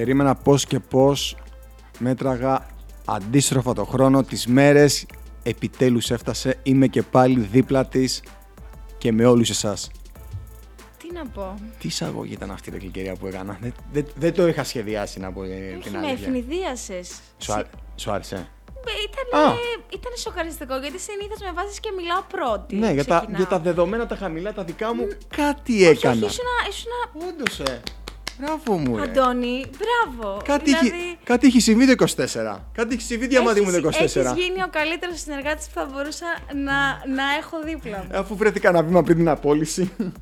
Περίμενα πώς και πώς μέτραγα αντίστροφα το χρόνο, τις μέρες. Επιτέλους έφτασε, είμαι και πάλι δίπλα της και με όλους εσάς. Τι να πω. Τι εισαγωγή ήταν αυτή η γλυκερία που έκανα. Δεν, δεν, δεν το είχα σχεδιάσει να πω ε, Όχι, την με αλήθεια. ευνηδίασες. Σου, α- σου άρεσε; Ήταν, Α. ήταν σοκαριστικό γιατί συνήθως με βάζεις και μιλάω πρώτη. Ναι, για τα, Ξεκινάω. για τα δεδομένα τα χαμηλά, τα δικά μου, κάτι Όχι, έκανα. όχι, ήσουνα, ήσουνα... Όντως, ε. Μπράβο μου, ρε. Αντώνη, μπράβο. Κάτι, δηλαδή, έχει, κάτι έχει συμβεί το 24. Κάτι έχει συμβεί διαμάτι μου το 24. Έχεις γίνει ο καλύτερος συνεργάτης που θα μπορούσα να, να έχω δίπλα μου. Ε, Αφού βρέθηκα ένα βήμα πριν την απόλυση.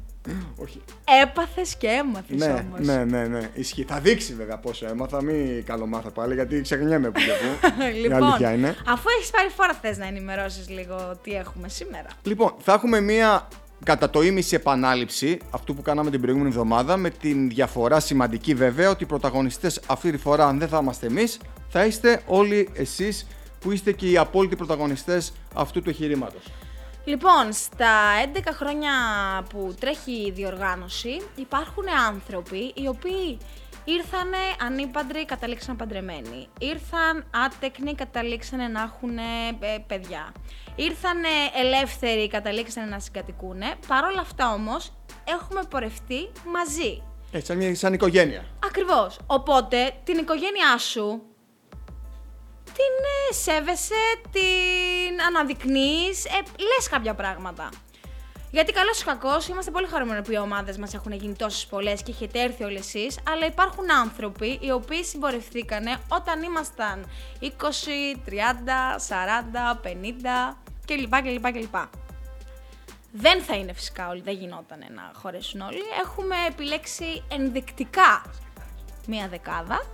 Όχι. Έπαθες και έμαθες Ναι, όμως. ναι, ναι, ναι. Ισχύει. Θα δείξει βέβαια πόσο έμαθα. Μην καλομάθα πάλι γιατί ξεχνιέμαι που και που. Η λοιπόν, αλήθεια είναι. αφού έχεις πάρει φορά θες να ενημερώσεις λίγο τι έχουμε σήμερα. Λοιπόν, θα έχουμε μία κατά το ίμιση επανάληψη αυτού που κάναμε την προηγούμενη εβδομάδα με την διαφορά σημαντική βέβαια ότι οι πρωταγωνιστές αυτή τη φορά αν δεν θα είμαστε εμείς θα είστε όλοι εσείς που είστε και οι απόλυτοι πρωταγωνιστές αυτού του εγχειρήματος. Λοιπόν, στα 11 χρόνια που τρέχει η διοργάνωση υπάρχουν άνθρωποι οι οποίοι ήρθανε ανήπαντροι, καταλήξαν παντρεμένοι. Ήρθαν άτεκνοι, καταλήξανε να έχουν παιδιά. Ήρθανε ελεύθεροι, καταλήξανε να συγκατοικούν. Παρ' όλα αυτά όμως έχουμε πορευτεί μαζί. Ε, σαν, μια- σαν οικογένεια. Ακριβώς. Οπότε την οικογένειά σου την ε, σέβεσαι, την αναδεικνύεις, ε, λες κάποια πράγματα. Γιατί καλός ή κακός, είμαστε πολύ χαρούμενοι που οι ομάδες μας έχουν γίνει τόσες πολλές και έχετε έρθει όλοι εσείς. Αλλά υπάρχουν άνθρωποι οι οποίοι συμπορευθήκανε όταν ήμασταν 20, 30, 40, 50 κλπ. κλπ, κλπ. Δεν θα είναι φυσικά όλοι, δεν γινόταν να χωρέσουν όλοι. Έχουμε επιλέξει ενδεικτικά μία δεκάδα,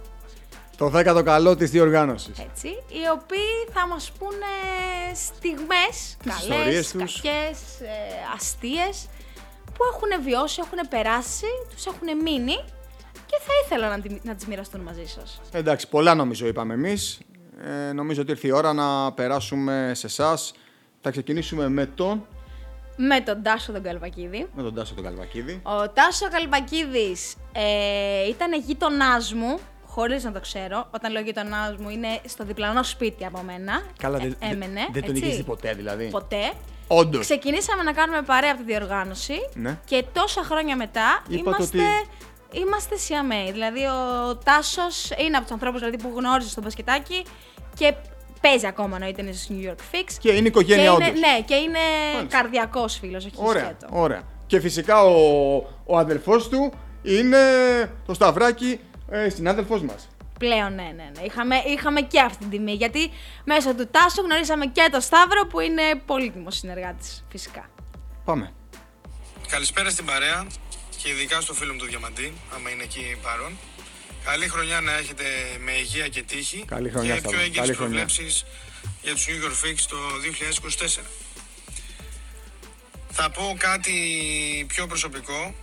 Το δέκατο καλό της διοργάνωσης. έτσι, οι οποίοι θα μας πούνε στιγμές, Τις καλές, ιστορίες τους. κακές, ε, αστείες, που έχουν βιώσει, έχουν περάσει, τους έχουν μείνει και θα ήθελα να, τη- να τις μοιραστούν μαζί σας. Εντάξει, πολλά νομίζω είπαμε εμείς. Ε, νομίζω ότι ήρθε η ώρα να περάσουμε σε εσάς. Θα ξεκινήσουμε με τον, Με τον Τάσο τον Καλβακίδη. με τον Τάσο τον Καλβακίδη. Ο Τάσο Καλβακίδης ε, ήταν γείτονάς μου, χωρίς να το ξέρω. Όταν λέω γείτονά μου είναι στο διπλανό σπίτι από μένα. Καλά, Ε, δεν, δεν- έμενε, δεν τον έτσι. είχες δει ποτέ δηλαδή; Ποτέ. Όντως. Ξεκινήσαμε να κάνουμε παρέα από τη διοργάνωση Ναι. και τόσα χρόνια μετά Είπατε είμαστε, ότι- είμαστε σιαμαίοι. Δηλαδή ο Τάσος είναι από τους ανθρώπους δηλαδή, που γνώριζε στο μπασκετάκι και παίζει ακόμα εννοείται είναι στο New York Fix. Και είναι οικογένεια και είναι, όντως. Ναι, και είναι Μάλιστα. καρδιακός φίλος, όχι Ωραία, σκέτο. ωραία. Και φυσικά ο, ο αδελφός του είναι το Σταυράκι, ε, συνάδελφός μας. Πλέον, ναι, ναι, ναι. Είχαμε, είχαμε και αυτή την τιμή. Γιατί μέσω του Τάσου γνωρίσαμε και το Σταύρο που είναι πολύτιμος συνεργάτης, φυσικά. Πάμε. Καλησπέρα στην παρέα και ειδικά στο φίλο μου το Διαμαντή, άμα είναι εκεί παρόν. Καλή χρονιά να έχετε με υγεία και τύχη Καλή χρονιά, και Σταύρο. πιο έγκαιρες Καλή χρονιά. προβλέψεις για τους New York Fix το 2024. Θα πω κάτι πιο προσωπικό.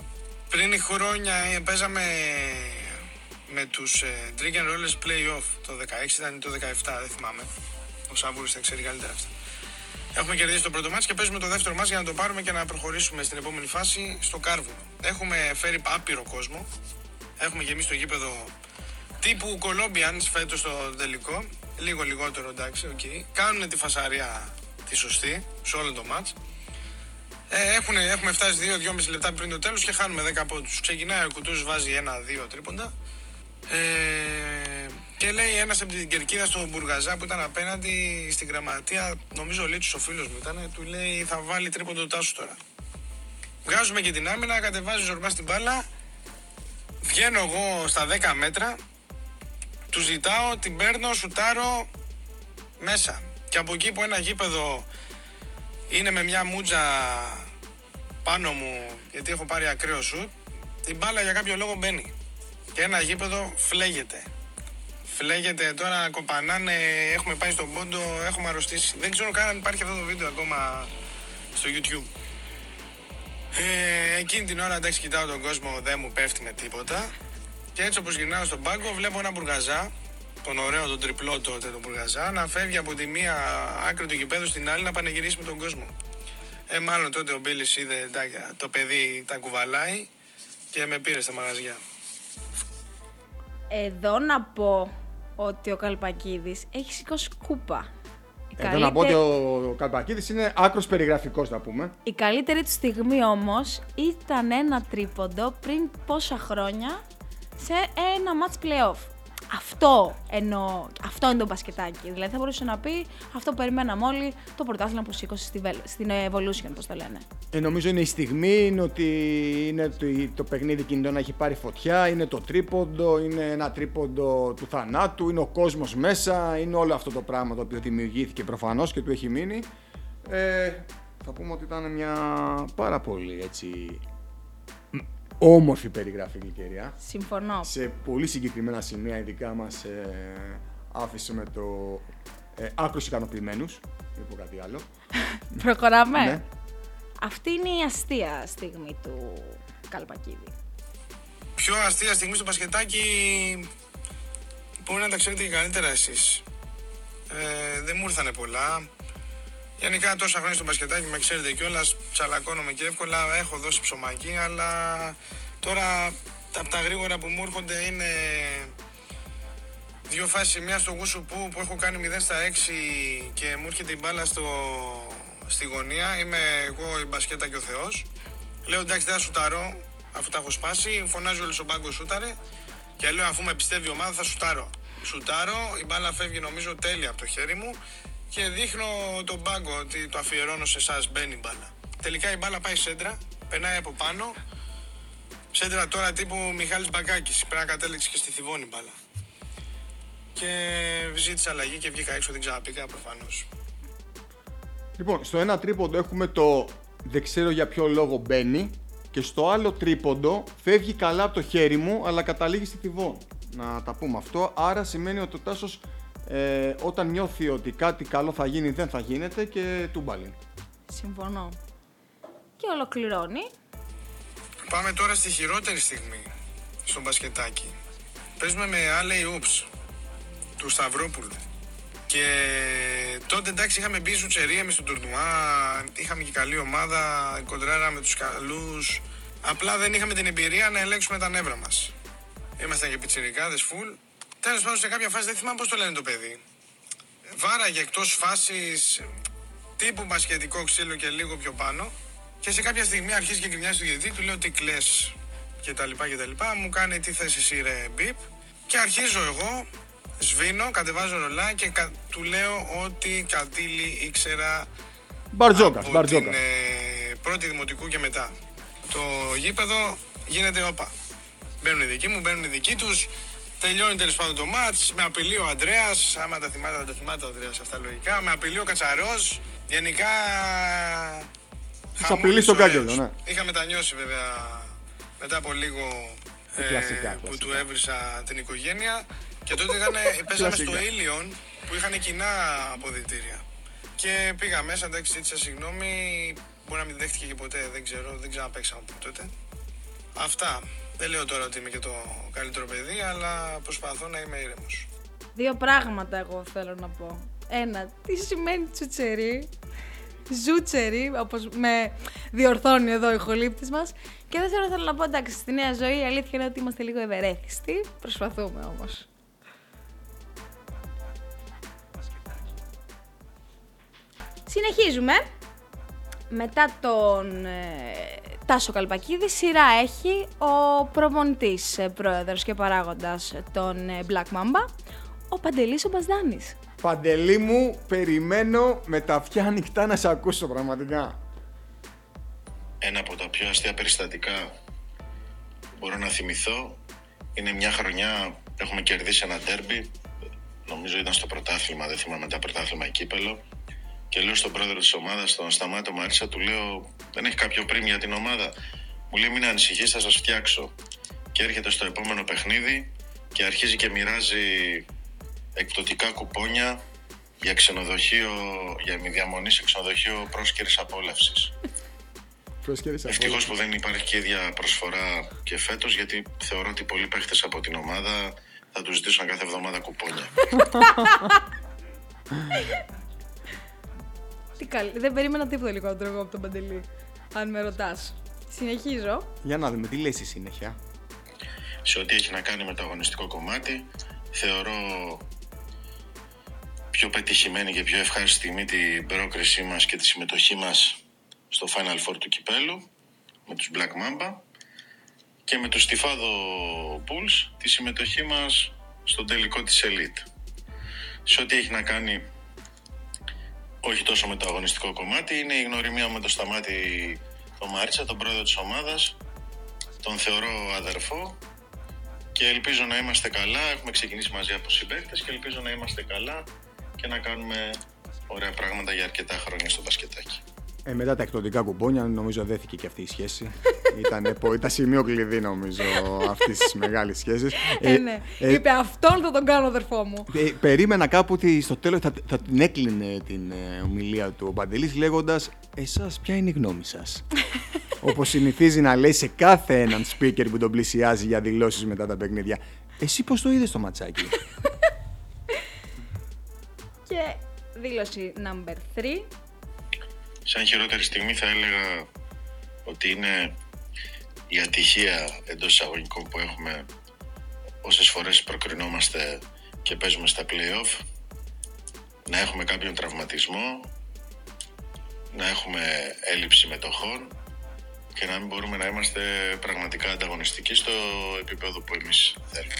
Πριν χρόνια ε, παίζαμε με τους ε, Drink and Rollers Playoff το 16 ήταν ή το 17, δεν θυμάμαι. Ο Σαβούρης θα ξέρει καλύτερα αυτά. Έχουμε κερδίσει το πρώτο μάτς και παίζουμε το δεύτερο μάτς για να το πάρουμε και να προχωρήσουμε στην επόμενη φάση στο Κάρβουνο. Έχουμε φέρει άπειρο κόσμο. Έχουμε γεμίσει το γήπεδο τύπου Colombians φέτος στο τελικό. Λίγο λιγότερο εντάξει, οκ. Κάνουν τη φασαρία τη σωστή σε όλο το μάτς. Ε, έχουν, έχουμε φτάσει 2-2,5 λεπτά πριν το τέλος και χάνουμε 10 πόντους. Ξεκινάει ο Κουτούς, βάζει ένα-δύο τρίποντα. Ε, και λέει ένας από την κερκίδα στον Μπουργαζά που ήταν απέναντι στην γραμματεία, νομίζω ο Λίτσος ο φίλος μου ήταν, του λέει θα βάλει τρίποντο το τάσος τώρα. Βγάζουμε και την άμυνα, κατεβάζει ζορμπά στην μπάλα, βγαίνω εγώ στα 10 μέτρα, του ζητάω, την παίρνω, σουτάρω μέσα. Και από εκεί που ένα γήπεδο είναι με μια μούτζα πάνω μου, γιατί έχω πάρει ακραίο σουτ, η μπάλα για κάποιο λόγο μπαίνει. Και ένα γήπεδο φλέγεται. Φλέγεται τώρα, κοπανάνε, έχουμε πάει στον πόντο, έχουμε αρρωστήσει. Δεν ξέρω καν αν υπάρχει αυτό το βίντεο ακόμα στο YouTube. Ε, εκείνη την ώρα εντάξει κοιτάω τον κόσμο, δεν μου πέφτει με τίποτα. Και έτσι όπως γυρνάω στον πάγκο βλέπω ένα μπουργαζά, τον ωραίο, τον τριπλό τότε τον μπουργαζά, να φεύγει από τη μία άκρη του γηπέδου στην άλλη να πανηγυρίσει με τον κόσμο. Ε, μάλλον τότε ο Μπίλης είδε εντάξει, το παιδί τα κουβαλάει και με πήρε στα μαγαζιά. Εδώ να πω ότι ο Καλπακίδης έχει σηκώσει κούπα. Η Εδώ να πω ότι ο Καλπακίδης είναι άκρος περιγραφικός να πούμε. Η καλύτερη του στιγμή όμως ήταν ένα τρίποντο πριν πόσα χρόνια σε ένα match playoff. Αυτό εννοώ, αυτό είναι το μπασκετάκι. Δηλαδή θα μπορούσε να πει αυτό που περιμέναμε όλοι το πρωτάθλημα που σήκωσε στη, Vel- στην Evolution, πώς το λένε. Ε, νομίζω είναι η στιγμή, είναι ότι είναι το, το παιχνίδι κινητό να έχει πάρει φωτιά, είναι το τρίποντο, είναι ένα τρίποντο του θανάτου, είναι ο κόσμος μέσα, είναι όλο αυτό το πράγμα το οποίο δημιουργήθηκε προφανώς και του έχει μείνει. Ε, θα πούμε ότι ήταν μια πάρα πολύ έτσι όμορφη περιγραφή Γλυκερία. Συμφωνώ. Σε πολύ συγκεκριμένα σημεία ειδικά μας ε, άφησε με το ε, άκρος ικανοποιημένους, δεν πω κάτι άλλο. Προχωράμε. Ναι. Αυτή είναι η αστεία στιγμή του Καλπακίδη. Πιο αστεία στιγμή στο μπασκετάκι μπορεί να τα ξέρετε και καλύτερα εσείς. Ε, δεν μου ήρθανε πολλά. Γενικά τόσα χρόνια στο μπασκετάκι με ξέρετε κιόλας, τσαλακώνομαι και εύκολα, έχω δώσει ψωμάκι, αλλά τώρα από τα γρήγορα που μου έρχονται είναι δύο φάσεις, μια στο γούσου που, που έχω κάνει 0 στα 6 και μου έρχεται η μπάλα στο, στη γωνία, είμαι εγώ η μπασκέτα και ο Θεός. Λέω εντάξει δεν θα σουτάρω, αφού τα έχω σπάσει, φωνάζει όλος ο μπάγκος σούταρε και λέω αφού με πιστεύει η ομάδα θα σουτάρω. Σουτάρω, η μπάλα φεύγει νομίζω τέλεια από το χέρι μου και δείχνω τον μπάγκο ότι το αφιερώνω σε εσάς, μπαίνει η μπάλα. Τελικά η μπάλα πάει σέντρα, περνάει από πάνω. Σέντρα τώρα τύπου Μιχάλης Μπακάκης, πρέπει να κατέληξε και στη Θιβόνη μπάλα. Και ζήτησα αλλαγή και βγήκα έξω, δεν ξαναπήκα προφανώς. Λοιπόν, στο ένα τρίποντο έχουμε το δεν ξέρω για ποιο λόγο μπαίνει και στο άλλο τρίποντο φεύγει καλά από το χέρι μου αλλά καταλήγει στη θηβό. Να τα πούμε αυτό. Άρα σημαίνει ότι ο Τάσος ε, όταν νιώθει ότι κάτι καλό θα γίνει δεν θα γίνεται και τούμπαλιν. Συμφωνώ. Και ολοκληρώνει. Πάμε τώρα στη χειρότερη στιγμή στο μπασκετάκι. Παίζουμε με Alley Oops του Σταυρόπουλου. Και τότε εντάξει είχαμε μπει σουτσερία εμείς στο τουρνουά, είχαμε και καλή ομάδα, κοντράραμε τους καλούς. Απλά δεν είχαμε την εμπειρία να ελέγξουμε τα νεύρα μας. Ήμασταν και πιτσιρικάδες full. Τέλος πάντων σε κάποια φάση δεν θυμάμαι πώς το λένε το παιδί. Βάραγε εκτός φάσης τύπου μπασκετικό ξύλο και λίγο πιο πάνω. Και σε κάποια στιγμή αρχίζει και γκρινιάζει του διαιτητή, του λέω τι κλε και τα λοιπά και τα λοιπά. Μου κάνει τι θες εσύ ρε μπιπ. Και αρχίζω εγώ, σβήνω, κατεβάζω ρολά και κα- του λέω ότι κατήλη ήξερα Μπαρτζόκας, από Μπαρτζόκας. την ε, πρώτη δημοτικού και μετά. Το γήπεδο γίνεται όπα. Μπαίνουν οι δικοί μου, μπαίνουν οι δικοί τους. Τελειώνει τέλος πάντων το μάτς, με απειλεί ο Αντρέας, άμα τα θυμάται θα τα θυμάται ο Αντρέας αυτά λογικά, με απειλεί ο Κατσαρός, γενικά... Τους χαμούλης απειλεί στον ωραίος. κάγκελο, ναι. Είχα μετανιώσει βέβαια μετά από λίγο ε, κλασικά, που κλασικά. του έβρισα την οικογένεια και τότε ήταν, παίζαμε στο Κλασικά. Ήλιον που είχαν κοινά αποδητήρια. Και πήγα μέσα, εντάξει, ζήτησα συγγνώμη. Μπορεί να μην δέχτηκε και ποτέ, δεν ξέρω, δεν ξαναπαίξαμε από τότε. Αυτά. Δεν λέω τώρα ότι είμαι και το καλύτερο παιδί, αλλά προσπαθώ να είμαι ήρεμος. Δύο πράγματα εγώ θέλω να πω. Ένα, τι σημαίνει τσουτσερί; Ζούτσερι, όπως με διορθώνει εδώ η χολύπτης μας. Και δεύτερο θέλω να πω, εντάξει, στη νέα ζωή η αλήθεια είναι ότι είμαστε λίγο ευερέθιστοι. Προσπαθούμε όμως. Συνεχίζουμε. Μετά τον ε, Τάσο Καλπακίδη, σειρά έχει ο προπονητής, ε, πρόεδρος και παράγοντας των ε, Black Mamba, ο Παντελής ο Μπασδάνης. Παντελή μου, περιμένω με τα αυτιά ανοιχτά να σε ακούσω πραγματικά. Ένα από τα πιο αστεία περιστατικά που μπορώ να θυμηθώ είναι μια χρονιά έχουμε κερδίσει ένα ντέρμπι. Νομίζω ήταν στο πρωτάθλημα, δεν θυμάμαι μετά πρωτάθλημα ή κύπελο. Και λέω στον πρόεδρο της ομάδας, τον Σταμάτο Μαρίσα, του λέω: Δεν έχει κάποιο πριμ για την ομάδα. Μου λέει: Μην ανησυχείς, θα σας φτιάξω. Και έρχεται στο επόμενο παιχνίδι και αρχίζει και μοιράζει εκπτωτικά κουπόνια για ξενοδοχείο, για μη διαμονή σε ξενοδοχείο πρόσκαιρης απόλαυσης. Προσκέρεσα. Ευτυχώς που δεν υπάρχει και ίδια προσφορά και φέτος, γιατί θεωρώ ότι πολλοί παίχτες από την ομάδα θα τους ζητήσουν κάθε εβδομάδα κουπόνια. Τι καλή. Δεν περίμενα τίποτα λιγότερο εγώ από τον Παντελή. Αν με ρωτάς. Συνεχίζω. Για να δούμε, τι λες στη συνέχεια. Σε ό,τι έχει να κάνει με το αγωνιστικό κομμάτι, θεωρώ πιο πετυχημένη και πιο ευχάριστη στιγμή την πρόκρισή μας και τη συμμετοχή μας στο Final Four του Κυπέλου με τους Black Mamba και με τους Στιφάδο Bulls τη συμμετοχή μας στο τελικό της Elite. Σε ό,τι έχει να κάνει όχι τόσο με το αγωνιστικό κομμάτι, είναι η γνωριμία με το Σταμάτη το Μάριτσα, τον πρόεδρο της ομάδας. Τον θεωρώ αδερφό και ελπίζω να είμαστε καλά. Έχουμε ξεκινήσει μαζί από συμπαίκτες και ελπίζω να είμαστε καλά και να κάνουμε ωραία πράγματα για αρκετά χρόνια στο μπασκετάκι. Ε, μετά τα εκδοτικά κουμπόνια, νομίζω δέθηκε και αυτή η σχέση. ήταν, ήταν σημείο κλειδί, νομίζω, αυτής της μεγάλης σχέσης. Ε, ναι. Ε, Είπε αυτόν θα τον κάνω, αδερφό μου. Ε, περίμενα κάπου ότι στο τέλος θα, θα την έκλεινε την ε, ομιλία του ο Παντελής, λέγοντας Εσάς, ποια είναι η γνώμη σας; Όπως συνηθίζει να λέει σε κάθε έναν speaker που τον πλησιάζει για δηλώσεις μετά τα παιχνίδια. Εσύ πώς το είδες το ματσάκι; και δήλωση number 3 σαν χειρότερη στιγμή θα έλεγα ότι είναι η ατυχία εντός εισαγωγικών που έχουμε όσες φορές προκρινόμαστε και παίζουμε στα play-off να έχουμε κάποιον τραυματισμό να έχουμε έλλειψη μετοχών και να μην μπορούμε να είμαστε πραγματικά ανταγωνιστικοί στο επίπεδο που εμείς θέλουμε.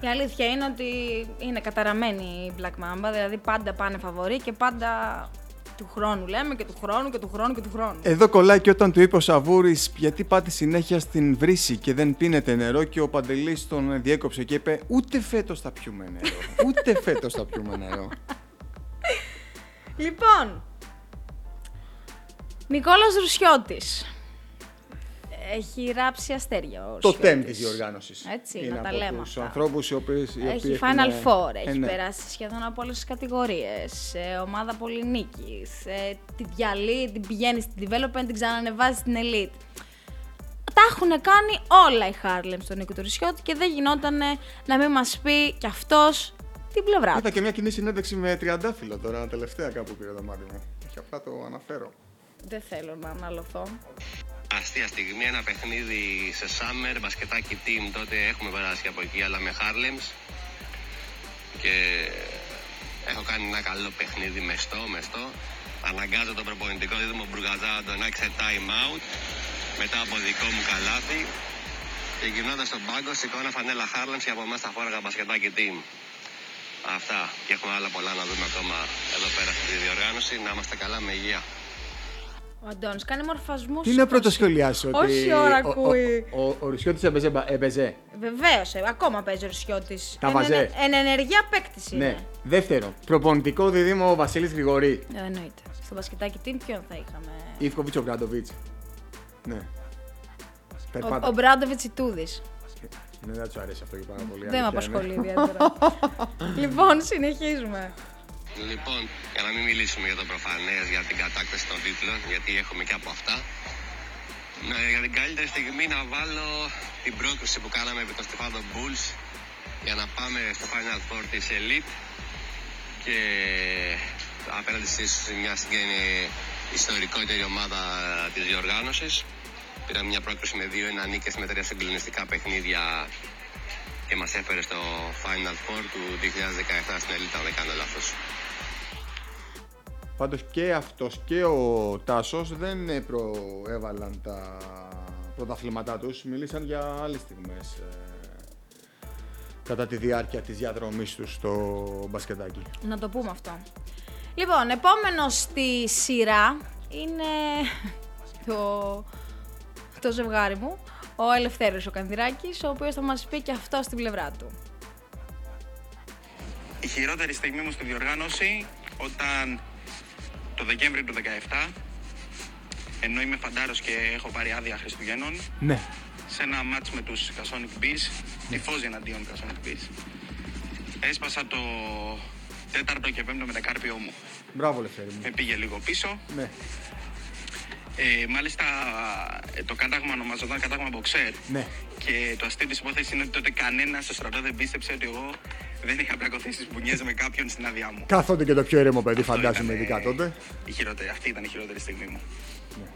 Η αλήθεια είναι ότι είναι καταραμένη η Black Mamba, δηλαδή πάντα πάνε φαβορή και πάντα του χρόνου λέμε και του χρόνου και του χρόνου και του χρόνου. Εδώ κολλάει και όταν του είπε ο Σαβούρης γιατί πάτε συνέχεια στην βρύση και δεν πίνετε νερό και ο Παντελής τον διέκοψε και είπε Ούτε φέτος θα πιούμε νερό. Ούτε φέτος θα πιούμε νερό. λοιπόν, Νικόλας Ρουσιώτης έχει ράψει αστέρια ο Το τέμ της διοργάνωσης. Έτσι, είναι να τα λέμε. Τους ανθρώπους οι οποίοι. Έχει Final Four, έχει ναι. περάσει σχεδόν από όλες τις κατηγορίες. ομάδα πολυνίκης. Τη διαλύει, την πηγαίνει στην development, την ξανανεβάζει στην elite. Τα έχουν κάνει όλα οι Χάρλεμ στον Νίκο Τουρισιώτη και δεν γινόταν να μην μας πει κι αυτός την πλευρά του. Είδα και μια κοινή συνέντευξη με τριαντάφυλλο τώρα, τελευταία κάπου πήρε το μάτι μου. Και απλά το αναφέρω. Δεν θέλω να αναλωθώ αστεία στιγμή, ένα παιχνίδι σε Summer, μπασκετάκι team, τότε έχουμε περάσει από εκεί, αλλά με Harlems. Και έχω κάνει ένα καλό παιχνίδι μεστό, μεστό. Αναγκάζω τον προπονητικό δίδυμο Μπουργκαζά να τον άξει time out μετά από δικό μου καλάθι. Και γυρνώντας στον πάγκο, σηκώνα φανέλα Harlems και από εμάς τα φόραγα μπασκετάκι team. Αυτά και έχουμε άλλα πολλά να δούμε ακόμα εδώ πέρα στη διοργάνωση. Να είμαστε καλά με υγεία. Ο Αντώνης κάνει μορφασμούς. Τι είναι πρώτο σχολιάσιο, ότι. Όχι ώρα ακούει. Ο, ο, ο, Ρουσιώτης έπαιζε. έπαιζε. Βεβαίως, ε, ακόμα παίζει ο Ρουσιώτης. Τα βαζέ. Εν, ενεργεία παίκτης Ναι. Δεύτερο, προπονητικό διδήμο Βασίλης Γρηγορή. Ε, εννοείται. Στο μπασκετάκι τι ποιον θα είχαμε; Ιφκοβίτ ο Μπράντοβιτς. Ναι. Ο, ο Μπράντοβιτς Ιτούδης. Ναι, δεν του αρέσει αυτό και πάρα πολύ. Δεν με απασχολεί ιδιαίτερα. λοιπόν, συνεχίζουμε. Λοιπόν, για να μην μιλήσουμε για το προφανές, για την κατάκτηση των τίτλων, γιατί έχουμε και από αυτά. Ναι, για την καλύτερη στιγμή να βάλω την πρόκληση που κάναμε με το Στεφάνο Bulls για να πάμε στο Final Four της Elite και απέναντι σε μια συγκεκριμένη ιστορικότερη ομάδα της διοργάνωσης. Πήραμε μια πρόκληση με 2-1 νίκες με τρία συγκλονιστικά παιχνίδια και μας έφερε στο Final Four του 2017 στην Elite, αν δεν κάνω λάθος. Πάντως και αυτός και ο Τάσος δεν προέβαλαν τα πρωταθλήματά τους, μιλήσαν για άλλες στιγμές ε, κατά τη διάρκεια της διαδρομής τους στο μπασκετάκι. Να το πούμε αυτό. Λοιπόν, επόμενος στη σειρά είναι το, το ζευγάρι μου, ο Ελευθέριος ο Κανδυράκης, ο οποίος θα μας πει και αυτό στην πλευρά του. Η χειρότερη στιγμή μου στη διοργάνωση όταν το Δεκέμβρη του 2017, ενώ είμαι φαντάρος και έχω πάρει άδεια Χριστουγέννων, ναι. σε ένα μάτς με τους Casonic Bees, τυφώζει εναντίον Casonic Bees, έσπασα το τέταρτο και πέμπτο μετακάρπιό μου. Μπράβο, Λευθέρη Με πήγε λίγο πίσω. Ναι. Ε, μάλιστα το κάταγμα ονομαζόταν κάταγμα boxer. Ναι. Και το αστείο της υπόθεσης είναι ότι τότε κανένας στο στρατό δεν πίστεψε ότι εγώ δεν είχα πλακωθεί στις μπουνιές με κάποιον στην άδειά μου. Κάθονται και το πιο ήρεμο παιδί, φαντάζομαι, ειδικά τότε. Η χειρότερη, αυτή ήταν η χειρότερη στιγμή μου. Ναι.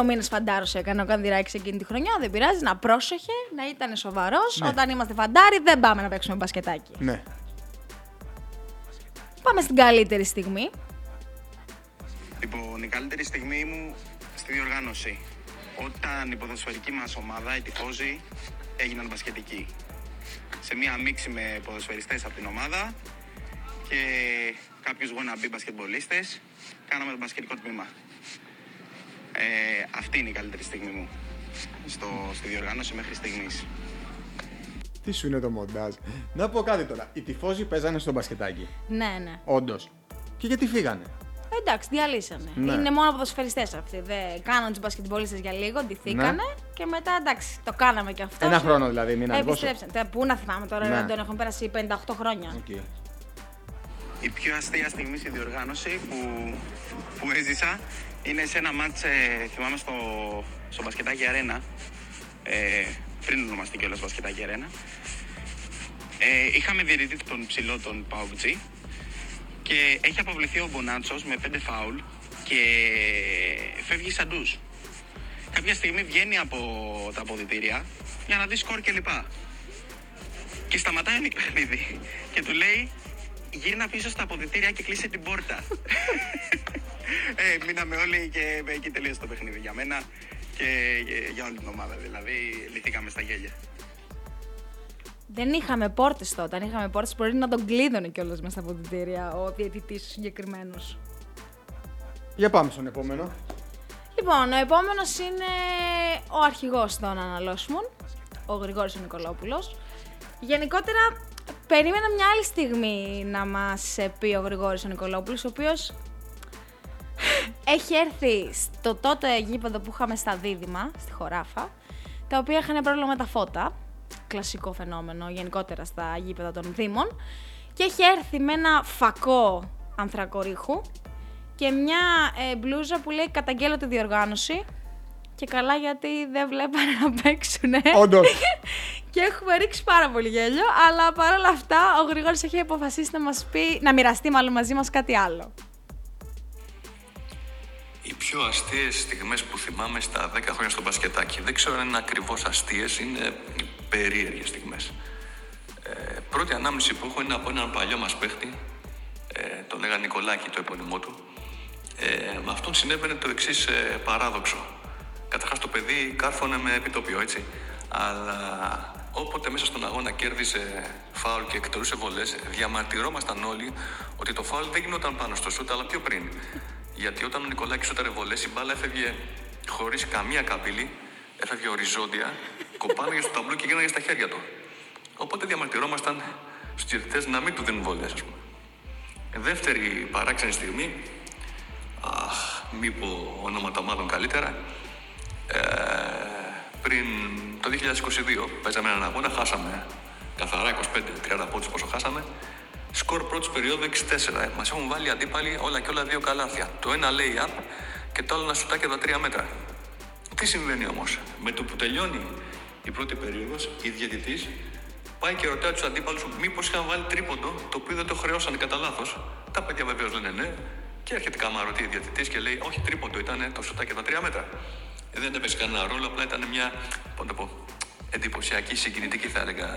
52 μήνες φαντάρος έκανε ο Κανδυράκη εκείνη τη χρονιά. Δεν πειράζει, να πρόσεχε, να ήταν σοβαρός. Όταν είμαστε φαντάροι, δεν πάμε να παίξουμε μπασκετάκι. Ναι. Πάμε στην καλύτερη στιγμή. Λοιπόν, η καλύτερη στιγμή μου στη διοργάνωση. Όταν η ποδοσφαιρική μας ομάδα, οι τυφώζοι, έγιναν μπασκετικοί. Σε μία μίξη με ποδοσφαιριστές από την ομάδα και κάποιους wannabe μπασκετμπολίστες, κάναμε το μπασκετικό τμήμα. Ε, αυτή είναι η καλύτερη στιγμή μου στο, στη διοργάνωση μέχρι στιγμής. Τι σου είναι το μοντάζ; Να πω κάτι τώρα. Οι τιφόζι παίζανε στο μπασκετάκι. Ναι, ναι. Όντως. Και γιατί φύγανε; Εντάξει, διαλύσανε. Ναι. Είναι μόνο ποδοσφαιριστές αυτοί. Δεν κάναν τους μπασκετμπολίστες για λίγο, ντυθήκανε και μετά εντάξει, το κάναμε και αυτό. Ναι. Ένα και χρόνο δηλαδή, μείνανε πόσο; Επιστρέψαν. Τε, Πού να θυμάμαι τώρα, Ναι. Αντώνη, έχουν πέρασει 58 χρόνια. Οκ. Η πιο αστεία στιγμή στη διοργάνωση που, που έζησα είναι σε ένα μάτς, ε, θυμάμαι, στο, στο Μπασκετάκι Αρένα, ε, πριν ονομαστεί κιόλας Μπασκετάκι Αρένα. Ε, είχαμε διαιτητή τον ψηλό τον Παοκτζή και έχει αποβληθεί ο Μπονάτσος με πέντε φάουλ και φεύγει σαν ντους. Κάποια στιγμή βγαίνει από τα αποδητήρια για να δει σκορ κλπ. Και σταματάει το παιχνίδι και του λέει γύρνα πίσω στα αποδητήρια και κλείσε την πόρτα. ε, μείναμε όλοι και εκεί τελείωσε το παιχνίδι για μένα και για- για όλη την ομάδα. Δηλαδή λυθήκαμε στα γέλια. Δεν είχαμε πόρτες τότε. Αν είχαμε πόρτες, μπορεί να τον κλείδωνε κιόλας μέσα στα αποδητήρια ο διαιτητής συγκεκριμένος. Για πάμε στον επόμενο. Λοιπόν, ο επόμενος είναι ο αρχηγός των αναλώσιμων, ο Γρηγόρης ο Νικολόπουλος. Γενικότερα, περίμενα μια άλλη στιγμή να μας πει ο Γρηγόρης ο Νικολόπουλος, ο οποίος έχει έρθει στο τότε γήπεδο που είχαμε στα Δίδυμα, στη Χωράφα, τα οποία είχαν πρόβλημα με τα φώτα, κλασικό φαινόμενο γενικότερα στα γήπεδα των Δήμων, και έχει έρθει με ένα φακό ανθρακορίχου και μια ε, μπλούζα που λέει καταγγέλλω τη διοργάνωση και καλά γιατί δεν βλέπανε να παίξουνε. Όντως. και έχουμε ρίξει πάρα πολύ γέλιο, αλλά παρόλα αυτά ο Γρηγόρης έχει αποφασίσει να μας πει, να μοιραστεί μάλλον μαζί μας κάτι άλλο. Οι πιο αστείες στιγμές που θυμάμαι στα 10 χρόνια στο μπασκετάκι. Δεν ξέρω αν είναι ακριβώς αστείες, είναι περίεργες στιγμές. Ε, πρώτη ανάμνηση που έχω είναι από έναν παλιό μας παίχτη, ε, τον λέγανε Νικολάκη, το επώνυμό του. Ε, με αυτόν συνέβαινε το εξής ε, παράδοξο. Καταρχάς το παιδί κάρφωνε με επιτόπιο, έτσι. Αλλά όποτε μέσα στον αγώνα κέρδισε φάουλ και εκτελούσε βολές, διαμαρτυρόμασταν όλοι ότι το φάουλ δεν γινόταν πάνω στο σούτ, αλλά πιο πριν. Γιατί όταν ο Νικολάκης σούταρε βολές, η μπάλα έφευγε χωρίς καμία καμπύλη, έφευγε οριζόντια, κοπάναγε στο ταμπλό και γίναγε στα χέρια του. Οπότε διαμαρτυρόμασταν στους διαιτητέ να μην του δίνουν βολέ, ας πούμε. Δεύτερη παράξενη στιγμή, αχ, μη πω ονόματα ομάδων καλύτερα, ε, πριν το 2022 παίζαμε έναν αγώνα, χάσαμε καθαρά 25-30 πόντους πόσο χάσαμε. Σκορ πρώτης περίοδου 64. Μας έχουν βάλει αντίπαλοι όλα και όλα δύο καλάθια. Το ένα λέει up και το άλλο να σουτάκι από τα τρία μέτρα. Τι συμβαίνει όμως; Με το που τελειώνει η πρώτη περίοδος, η διαιτητής πάει και ρωτάει τους αντίπαλους μήπως είχαν βάλει τρίποντο, το οποίο δεν το χρεώσανε κατά λάθος. Τα παιδιά βεβαίως λένε ναι. Και έρχεται καμαρωτή διαιτητής και λέει όχι τρίποντο, ήταν το σουτάκι από τα τρία μέτρα. Ε, δεν έπαιζε κανένα ρόλο, απλά ήταν μια πώς να το πω, εντυπωσιακή, συγκινητική θα έλεγα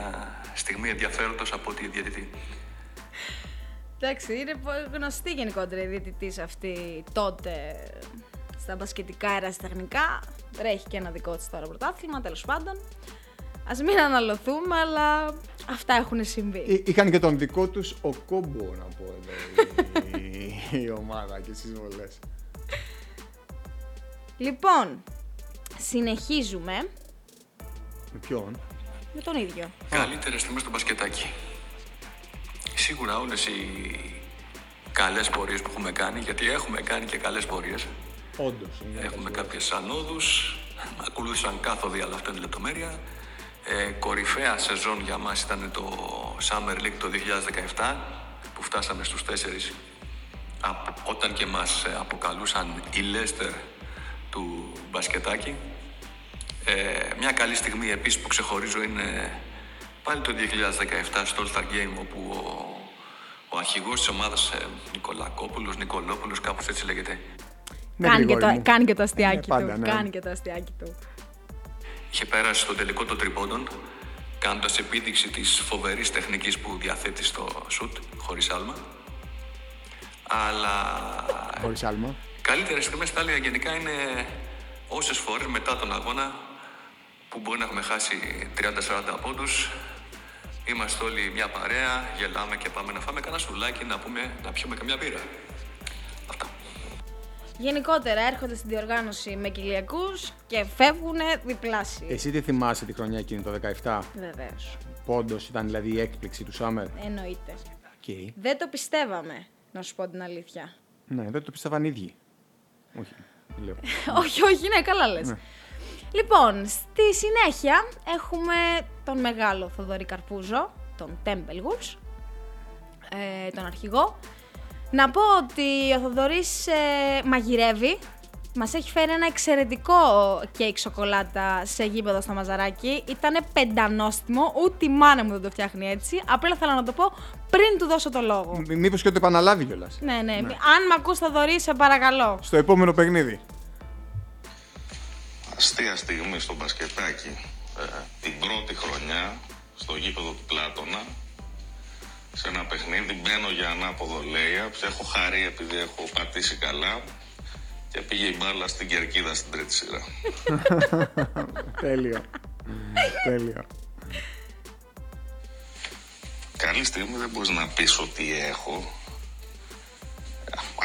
στιγμή ενδιαφέροντος από τη διαιτητή. Εντάξει, είναι πο- γνωστή γενικότερα η διαιτητής αυτή τότε στα μπασκετικά ερασιτεχνικά. Τρέχει και ένα δικό της τώρα πρωτάθλημα, τέλος πάντων. Ας μην αναλωθούμε, αλλά αυτά έχουν συμβεί. Εί- Είχαν και τον δικό τους ο κόμπο, να πω εδώ, η, η ομάδα και στις βολές. Λοιπόν, συνεχίζουμε Με ποιον; με τον ίδιο. Καλύτερες στιγμές στο μπασκετάκι. Σίγουρα όλες οι καλές πορείες που έχουμε κάνει, γιατί έχουμε κάνει και καλές πορείες, Όντως. είναι Έχουμε καλές κάποιες ανόδους, ακολούθησαν κάθοδοι, αλλά αυτό είναι λεπτομέρεια. Ε, κορυφαία σεζόν για μας ήταν το Summer League το 2017, που φτάσαμε στους τέσσερις, απ- όταν και μας ε, αποκαλούσαν η Leicester του μπασκετάκι. Ε, μια καλή στιγμή επίσης που ξεχωρίζω είναι πάλι το 2017 στο All Star Game, όπου ο, ο αρχηγός της ομάδας ε, Νικολακόπουλος, Νικολόπουλος, κάπως έτσι λέγεται, Ναι, κάνει, και Γρηγόρη το, μου. κάνει και το αστιάκι Ε, πάντα, του. ναι. Κάνει και το αστιάκι του. Είχε περάσει στο τελικό των τριπώντων, κάνοντας επίδειξη της φοβερής τεχνικής που διαθέτει στο σουτ, χωρίς άλμα. Αλλά Χωρίς άλμα. καλύτερες στιγμές στα άλλα γενικά είναι όσες φορές μετά τον αγώνα που μπορεί να έχουμε χάσει 30-40 πόντους. Είμαστε όλοι μια παρέα, γελάμε και πάμε να φάμε κανένα σουλάκι να, πούμε, να πιούμε καμιά μπύρα. Αυτά. Γενικότερα έρχονται στην διοργάνωση με κοιλιακούς και φεύγουν διπλάσιοι. Εσύ τι θυμάσαι τη χρονιά εκείνη το 17. Βεβαίως. Πόντος ήταν δηλαδή η έκπληξη του Σάμερ; Εννοείται. Okay. Δεν το πιστεύαμε, να σου πω την αλήθεια. Ναι, δεν το πίστευαν οι ίδιοι. Όχι. Λέω. όχι, όχι, ναι, καλά λες. Λοιπόν, στη συνέχεια έχουμε τον μεγάλο Θοδωρή Καρπούζο, τον Templewood, ε, τον αρχηγό. Να πω ότι ο Θοδωρής ε, μαγειρεύει. Μας έχει φέρει ένα εξαιρετικό κέικ σοκολάτα σε γήπεδο στο Μαζαράκι. Ήτανε πεντανόστιμο, ούτε η μάνα μου δεν το φτιάχνει έτσι. Απλά θέλω να το πω πριν του δώσω το λόγο. Μήπως και το επαναλάβει κιόλας. ναι, ναι, Αν με ακούς Θοδωρή, σε παρακαλώ. Στο επόμενο παιχνίδι. αστεία στιγμή στο μπασκετάκι ε, την πρώτη χρονιά στο γήπεδο του Πλάτωνα σε ένα παιχνίδι μπαίνω για ανάποδο λέια έχω χαρεί επειδή έχω πατήσει καλά και πήγε η μπάλα στην κερκίδα στην τρίτη σειρά. Τέλειο. Τέλειο. Καλή στιγμή δεν μπορείς να πεις ότι έχω.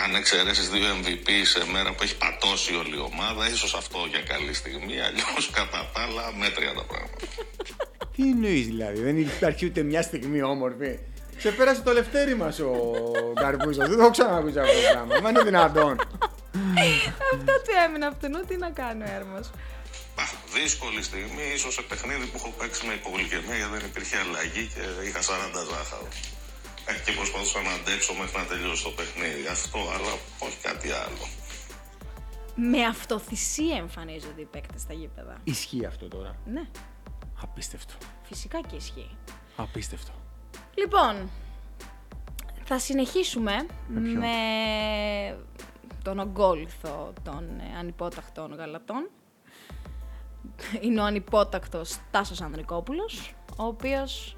Αν εξαιρέσεις δύο MVP σε μέρα που έχει πατώσει όλη η ομάδα, ίσως αυτό για καλή στιγμή, αλλιώς κατά τα άλλα μέτρια τα πράγματα. Τι εννοείς δηλαδή, δεν υπάρχει ούτε μια στιγμή όμορφη. Σε πέρασε το λευτέρι μας ο Καρπούζο. δεν το έχω ξανακούσει αυτό το πράγμα. Μα είναι δυνατόν. Αυτό του έμεινε αυτού, τι να κάνει ο Έρμος. Α, δύσκολη στιγμή, ίσως σε παιχνίδι που έχω παίξει με υπογλυκαιμία δεν υπήρχε αλλαγή και είχα 40 ζάχαρο. Ε, και προσπαθούσα να αντέξω μέχρι να τελειώσει το παιχνίδι. Αυτό, αλλά όχι κάτι άλλο. Με αυτοθυσία εμφανίζονται οι παίκτες στα γήπεδα. Ισχύει αυτό τώρα. Ναι, Απίστευτο. φυσικά και ισχύει. Απίστευτο. Λοιπόν, θα συνεχίσουμε Με ποιον; με τον ογκόλυθο των ε, ανυπότακτων γαλατών. Είναι ο ανυπότακτος Τάσος Ανδρικόπουλος, ο οποίος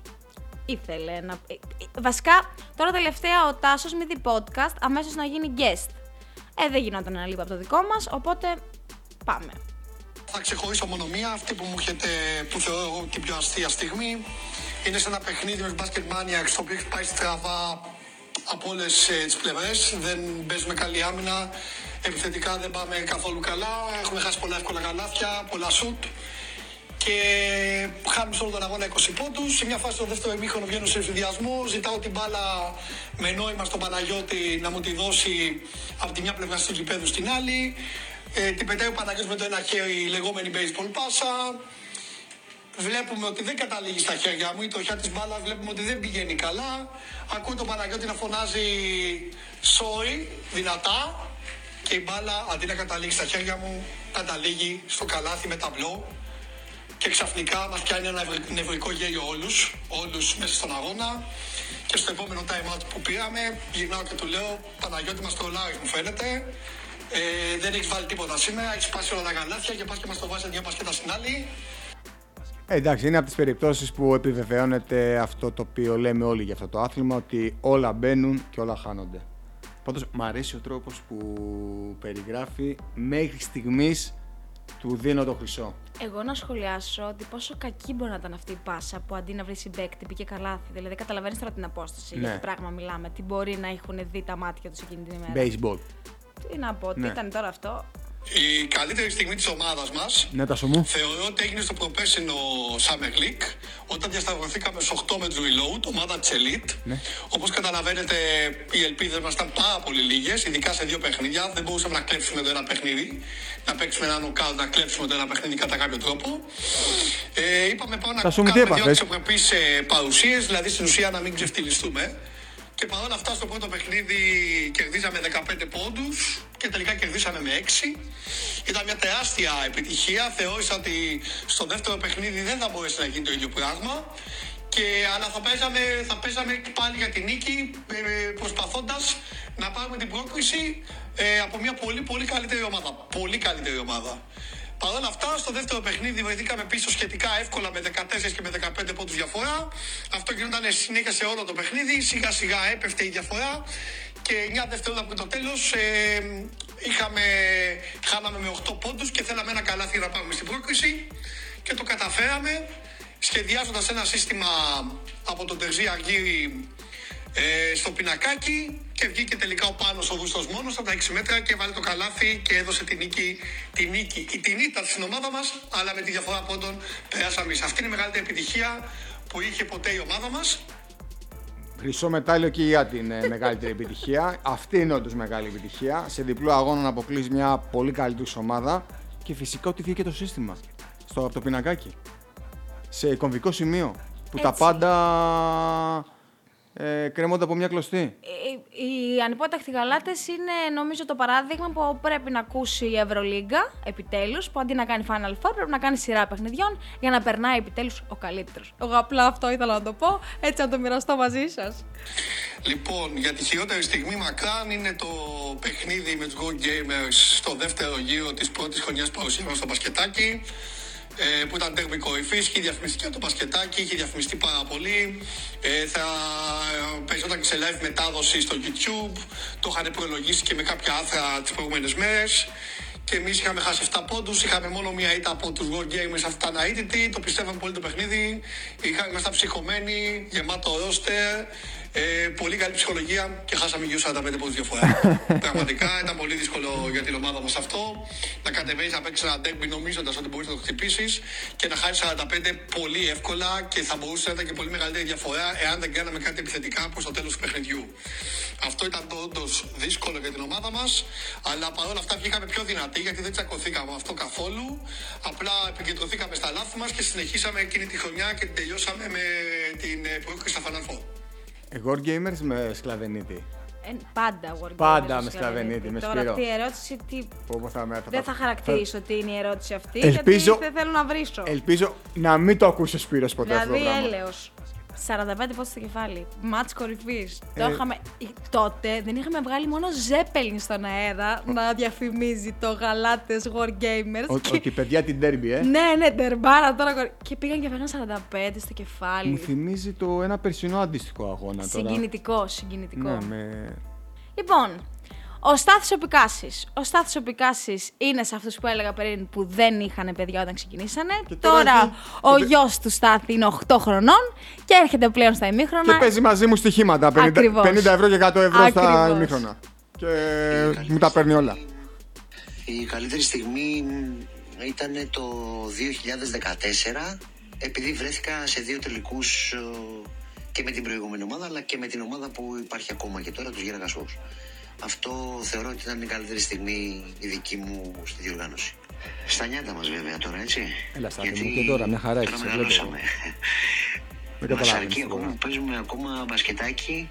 ήθελε να... ε, ε, Βασικά, τώρα τελευταία ο Τάσος μη δει podcast, αμέσως να γίνει guest. Ε, δεν γινόταν ένα λίγο από το δικό μας, οπότε πάμε. Θα ξεχωρίσω μόνο μία, αυτή που μου έχετε, που θεωρώ εγώ την πιο αστεία στιγμή. Είναι σε ένα παιχνίδι με τους Basket Maniacs, το οποίο έχει πάει στραβά από όλες τις πλευρές. Δεν παίζουμε καλή άμυνα. Επιθετικά δεν πάμε καθόλου καλά. Έχουμε χάσει πολλά εύκολα καλάθια, πολλά σουτ. Και χάνουμε σε όλο τον αγώνα 20 πόντους. Σε μια φάση στο δεύτερο ημίχρονο βγαίνω σε συνδυασμό. Ζητάω την μπάλα με νόημα στον Παναγιώτη να μου τη δώσει από τη μια πλευρά του γηπέδους στην άλλη. Ε, την πετάει ο Παναγιώτης με το ένα χέρι, η λεγόμενη baseball πάσα. Βλέπουμε ότι δεν καταλήγει στα χέρια μου, η τροχιά της μπάλας βλέπουμε ότι δεν πηγαίνει καλά. Ακούω τον Παναγιώτη να φωνάζει sorry, δυνατά. Και η μπάλα αντί να καταλήγει στα χέρια μου, καταλήγει στο καλάθι με ταμπλό. Και ξαφνικά μας πιάνει ένα νευρ- νευρικό γέλιο όλους, όλους μέσα στον αγώνα. Και στο επόμενο time out που πήραμε, γυρνάω και του λέω, Παναγιώτη μας τρολάρεις μου φαίνεται. Ε, δεν έχεις βάλει τίποτα σήμερα, έχεις σπάσει όλα τα καλάθια και πας και μας το βάζεις μια πασκέτα στην άλλη. Ε, εντάξει, είναι από τις περιπτώσεις που επιβεβαιώνεται αυτό το οποίο λέμε όλοι για αυτό το άθλημα, ότι όλα μπαίνουν και όλα χάνονται. Πάντως, μου αρέσει ο τρόπος που περιγράφει μέχρι στιγμής του δίνω το χρυσό. Εγώ να σχολιάσω ότι πόσο κακή μπορεί να ήταν αυτή η πάσα που αντί να βρεις συμπέκτη πήγε καλάθι. Δηλαδή, καταλαβαίνεις τώρα την απόσταση. Για Ναι. τι πράγμα μιλάμε. Τι μπορεί να έχουν δει τα μάτια τους εκείνη την ημέρα. Baseball. Τι να πω, τι Ναι. ήταν τώρα αυτό; Η καλύτερη στιγμή της ομάδας μας Ναι, τα μου. Θεωρώ ότι έγινε στο προπέσινο Summer League όταν διασταυρωθήκαμε στους 8 με Reload, ομάδα της Elite. Ναι. Όπως καταλαβαίνετε, οι ελπίδες μας ήταν πάρα πολύ λίγες, ειδικά σε δύο παιχνίδια. Δεν μπορούσαμε να κλέψουμε το ένα παιχνίδι, να παίξουμε ένα νοκάουτ, να κλέψουμε το ένα παιχνίδι κατά κάποιο τρόπο. Ε, είπαμε πάμε Θα να σου μου τι κάνουμε δύο έπαθες; αξιοπρεπείς ε, παρουσίες, δηλαδή στην ουσία να μην ξεφτυλιστούμε. Και παρόλα αυτά στο πρώτο παιχνίδι κερδίζαμε 15 πόντους και τελικά κερδίσαμε με 6. Ήταν μια τεράστια επιτυχία. Θεώρησα ότι στο δεύτερο παιχνίδι δεν θα μπορέσει να γίνει το ίδιο πράγμα. Και, αλλά θα παίζαμε, θα παίζαμε πάλι για την νίκη ε, προσπαθώντας να πάρουμε την πρόκριση ε, από μια πολύ πολύ καλύτερη ομάδα. Πολύ καλύτερη ομάδα. Παρ' όλα αυτά, στο δεύτερο παιχνίδι βρεθήκαμε πίσω σχετικά εύκολα με 14 και με 15 πόντους διαφορά. Αυτό γινόταν συνέχεια σε όλο το παιχνίδι. Σιγά σιγά έπεφτε η διαφορά. Και 9 δευτερόλεπτα πριν το τέλος ε, είχαμε, χάναμε με 8 πόντους και θέλαμε ένα καλάθι να πάμε στην πρόκριση. Και το καταφέραμε σχεδιάζοντας ένα σύστημα από τον Τερζή Αργύρι ε, στο πινακάκι και βγήκε τελικά ο Πάνος ο Βούστος μόνος από τα 6 μέτρα και βάλε το καλάθι και έδωσε την νίκη, την νίκη. Η την ήταν στην ομάδα μας, αλλά με τη διαφορά πόντων περάσαμε εμείς. Αυτή είναι η μεγαλύτερη επιτυχία που είχε ποτέ η ομάδα μας. Χρυσό μετάλλιο και για την ε, μεγαλύτερη επιτυχία. Αυτή είναι όντως μεγάλη επιτυχία. Σε διπλό αγώνα να αποκλείσει μια πολύ καλύτερη ομάδα και φυσικά ότι βγήκε το σύστημα στο, από το πινακάκι. Σε κομβικό σημείο που τα Έτσι. πάντα ε, κρέμονται από μια κλωστή. Οι- Οι ανυπότακτοι γαλάτες είναι νομίζω το παράδειγμα που πρέπει να ακούσει η Ευρωλίγκα επιτέλους. Που αντί να κάνει Final Four πρέπει να κάνει σειρά παιχνιδιών για να περνάει επιτέλους ο καλύτερος. Εγώ απλά αυτό ήθελα να το πω, έτσι να το μοιραστώ μαζί σας. Λοιπόν, για τη χειρότερη στιγμή μακράν είναι το παιχνίδι με τους Go Gamers στο δεύτερο γύρο της πρώτης χρονιάς παρουσίας μας στο μπασκετάκι ε, που ήταν τέρμι κορυφή, είχε διαφημιστεί και το μπασκετάκι, είχε διαφημιστεί πάρα πολύ. Ε, θα παίζονταν και σε live μετάδοση στο YouTube. Το είχαν προλογίσει και με κάποια άθρα τις προηγούμενες μέρες. Και εμείς είχαμε χάσει 7 πόντους, είχαμε μόνο μία ήττα από τους World Gamers, αυτά ήταν αίτητοι. Το πιστεύαμε πολύ το παιχνίδι. Είχαμε, ήμασταν ψυχωμένοι, γεμάτο ρόστερ. Ε, πολύ καλή ψυχολογία και χάσαμε γύρω 45 πόντους διαφορά. Πραγματικά ήταν πολύ δύσκολο για την ομάδα μας αυτό. Να κατεβαίνεις να παίξεις ένα ντέρμπι νομίζοντας ότι μπορείς να το χτυπήσεις και να χάσεις 45 πολύ εύκολα και θα μπορούσε να ήταν και πολύ μεγαλύτερη διαφορά εάν δεν κάναμε κάτι επιθετικά προς το τέλος του παιχνιδιού. Αυτό ήταν το όντως δύσκολο για την ομάδα μας, αλλά παρόλα αυτά βγήκαμε πιο δυνατοί γιατί δεν τσακωθήκαμε με αυτό καθόλου. Απλά επικεντρωθήκαμε στα λάθη μας και συνεχίσαμε εκείνη τη χρονιά και την τελειώσαμε με την ε, πρόκληση στα Final Four. Εγώ gamers με σκλαβενίτη. Ε, πάντα Wargamers. Πάντα ο με Σκλαβενίτη. σκλαβενίτη, με Τώρα Σπύρο. αυτή η ερώτηση τι... Πω, πω, θα, με- δεν θα χαρακτηρίσω τι είναι η ερώτηση αυτή, Ελπίζω- γιατί δεν θέλω να βρίσω. Ελπίζω να μην το ακούσει ο Σπύρος ποτέ αυτό το Δηλαδή, πράγμα. έλεος. 45 πόντου στο κεφάλι. Μάτς κορυφής. Το Ε, είχαμε. Τότε δεν είχαμε βγάλει μόνο Ζέπελιν στον αέρα να διαφημίζει το γαλάτες War Gamers. Ο- και- Ότι παιδιά την τέρμπι, ε. Ναι, ναι, τερμπάρα τώρα. κορυ- Και πήγαν και φάγαν 45 στο κεφάλι. Μου θυμίζει το ένα περσινό αντίστοιχο αγώνα τώρα. Συγκινητικό, συγκινητικό. Ναι, με... Λοιπόν, ο Στάθης ο Πικάσης. Ο Στάθης ο Πικάσης είναι σε αυτούς που έλεγα πριν που δεν είχαν παιδιά όταν ξεκινήσανε. Και τώρα τώρα έχει- ο και- γιος του Στάθη είναι 8 χρονών και έρχεται πλέον στα ημίχρονα. Και παίζει μαζί μου στοιχήματα. 50, Ακριβώς. 50 ευρώ και 100 ευρώ στα Ακριβώς. ημίχρονα. Και μου τα παίρνει όλα. Η καλύτερη στιγμή ήταν το 2014 επειδή βρέθηκα σε δύο τελικούς ε, και με την προηγούμενη ομάδα αλλά και με την ομάδα που υπάρχει ακόμα και τώρα, τους Γεραγασούς. Αυτό θεωρώ ότι ήταν η καλύτερη στιγμή η δική μου στη διοργάνωση. Στα νιάτα μας βέβαια τώρα, έτσι. Έλα, Στάθη Γιατί μου, και τώρα, μια χαρά τώρα έχεις, σε βλέπω. μεγαλώσαμε. Δεν Μας καταλαβαίνεις αρκεί τίποτα. ακόμα που παίζουμε ακόμα μπασκετάκι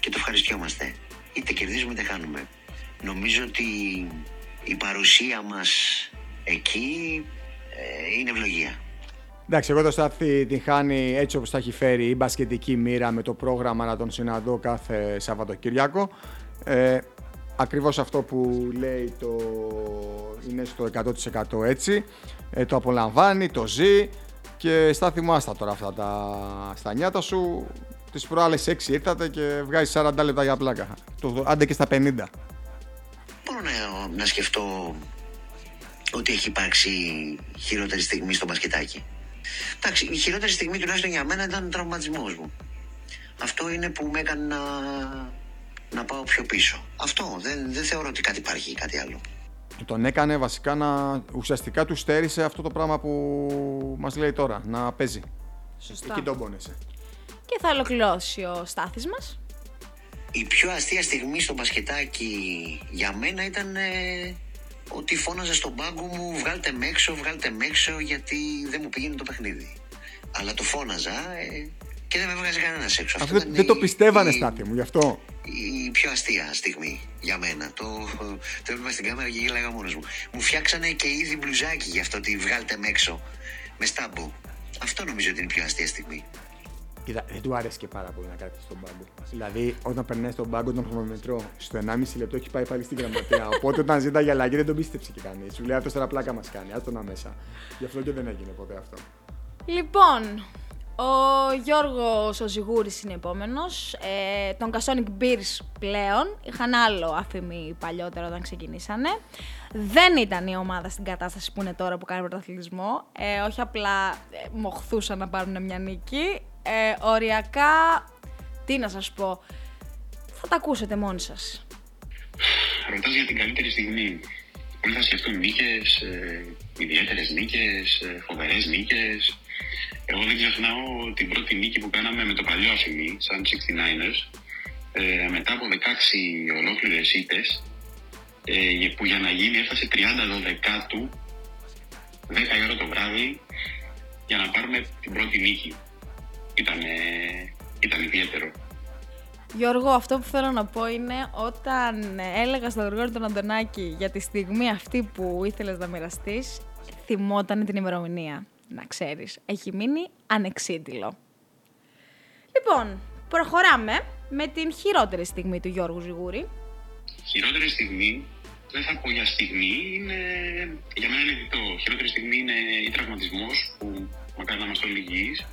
και το ευχαριστιόμαστε. Είτε κερδίζουμε είτε χάνουμε. Νομίζω ότι η παρουσία μας εκεί ε, είναι ευλογία. Εντάξει, εγώ το Στάθη την χάνει έτσι όπως τα έχει φέρει η μπασκετική μοίρα με το πρόγραμμα να τον συναντώ κάθε Σαββατοκύριακο. Ε, ακριβώς αυτό που λέει το είναι στο 100% έτσι. Ε, το απολαμβάνει, το ζει και Στάθη μου άστα τώρα αυτά τα στα νιάτα σου. Τις προάλλες 6 ήρθατε και βγάζει 40 λεπτά για πλάκα. Το, άντε και στα 50. Μπορώ να, να σκεφτώ ότι έχει υπάρξει χειρότερη στιγμή στο μπασκετάκι. Εντάξει, η χειρότερη στιγμή τουλάχιστον για μένα ήταν ο τραυματισμός μου. Αυτό είναι που με έκανε να, να πάω πιο πίσω. Αυτό, δεν, δεν θεωρώ ότι κάτι υπάρχει ή κάτι άλλο. Τον έκανε βασικά να ουσιαστικά του στέρισε αυτό το πράγμα που μας λέει τώρα, να παίζει. Σωστά. Εκεί τον πόνεσε. Και θα ολοκληρώσει ο Στάθης μας. Η πιο αστεία στιγμή στο μπασκετάκι για μένα ήταν ε, ότι φώναζα στον πάγκο μου βγάλτε με έξω, βγάλτε με έξω γιατί δεν μου πήγαινε το παιχνίδι. Αλλά το φώναζα ε, και δεν με έβγαζε κανένας έξω. Αυτό ήταν δεν το η- πιστεύανε, η- Στάθη μου, γι' αυτό. η πιο αστεία στιγμή για μένα. Το, το έβλεπα στην κάμερα και γέλαγα μόνος μου. Μου φτιάξανε και ήδη μπλουζάκι γι' αυτό ότι βγάλτε με έξω με στάμπο. Αυτό νομίζω ότι είναι η πιο αστεία στιγμή. Κοίτα, δεν του άρεσε και πάρα πολύ να κάτσει στον πάγκο. Δηλαδή, όταν περνάει στον πάγκο τον χρονομετρό, στο 1,5 λεπτό έχει πάει πάλι στην γραμματεία. Οπότε όταν ζητάει αλλαγή δεν τον πίστεψε και κανείς. Σου λέει αυτό τώρα πλάκα μας κάνει, άστο να μέσα. Γι' αυτό και δεν έγινε ποτέ αυτό. Λοιπόν, ο Γιώργος ο Ζιγούρης είναι επόμενος. Ε, τον Κασόνικ Beers πλέον. Είχαν άλλο αφημί παλιότερο όταν ξεκινήσανε. Δεν ήταν η ομάδα στην κατάσταση που είναι τώρα που κάνει πρωταθλητισμό. Ε, όχι απλά ε, μοχθούσαν να πάρουν μια νίκη. Ε, οριακά, τι να σας πω, θα τα ακούσετε μόνοι σας. Ρωτάς για την καλύτερη στιγμή. Όλοι θα σκεφτούν νίκες, ε, ιδιαίτερες νίκες, ε, φοβερές νίκες. Εγώ δεν ξεχνάω την πρώτη νίκη που κάναμε με το παλιό αφημί, σαν 69ers, ε, μετά από 16 ολόκληρες ήττες, ε, που για να γίνει έφτασε 30 του 10 η ώρα το βράδυ, για να πάρουμε την πρώτη νίκη. Ήταν, ήταν ιδιαίτερο. Γιώργο, αυτό που θέλω να πω είναι όταν έλεγα στον Γρηγόρη τον Αντωνάκη για τη στιγμή αυτή που ήθελες να μοιραστείς, θυμόταν την ημερομηνία. Να ξέρεις, έχει μείνει ανεξίτηλο. Λοιπόν, προχωράμε με την χειρότερη στιγμή του Γιώργου Ζιγούρη. Χειρότερη στιγμή, δεν θα πω για στιγμή, είναι, για μένα είναι διτό. Χειρότερη στιγμή είναι η τραυματισμός που μακάρι να είμαστε όλοι υγιείς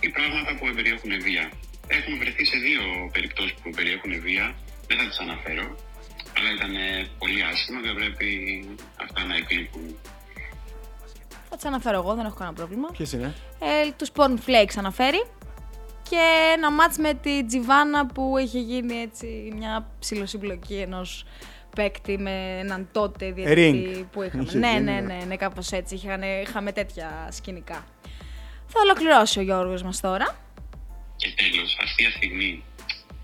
ή πράγματα που περιέχουν βία. Έχουμε βρεθεί σε δύο περιπτώσεις που περιέχουν βία, δεν θα τις αναφέρω, αλλά ήταν πολύ άσχημα και πρέπει αυτά να επιλύουν. Θα τις αναφέρω εγώ, δεν έχω κανένα πρόβλημα. Ποιες είναι; Ε, τους Porn Flakes αναφέρει. Και ένα μάτς με τη Τζιβάνα που είχε γίνει έτσι μια ψηλοσυμπλοκή ενός παίκτη με έναν τότε διαιτητή που είχαμε. Είχε ναι, γίνει, ναι, ναι. ναι, ναι, κάπως έτσι. Είχανε, είχαμε τέτοια σκηνικά. Θα ολοκληρώσει ο Γιώργος μας τώρα. Και τέλος, αστεία στιγμή.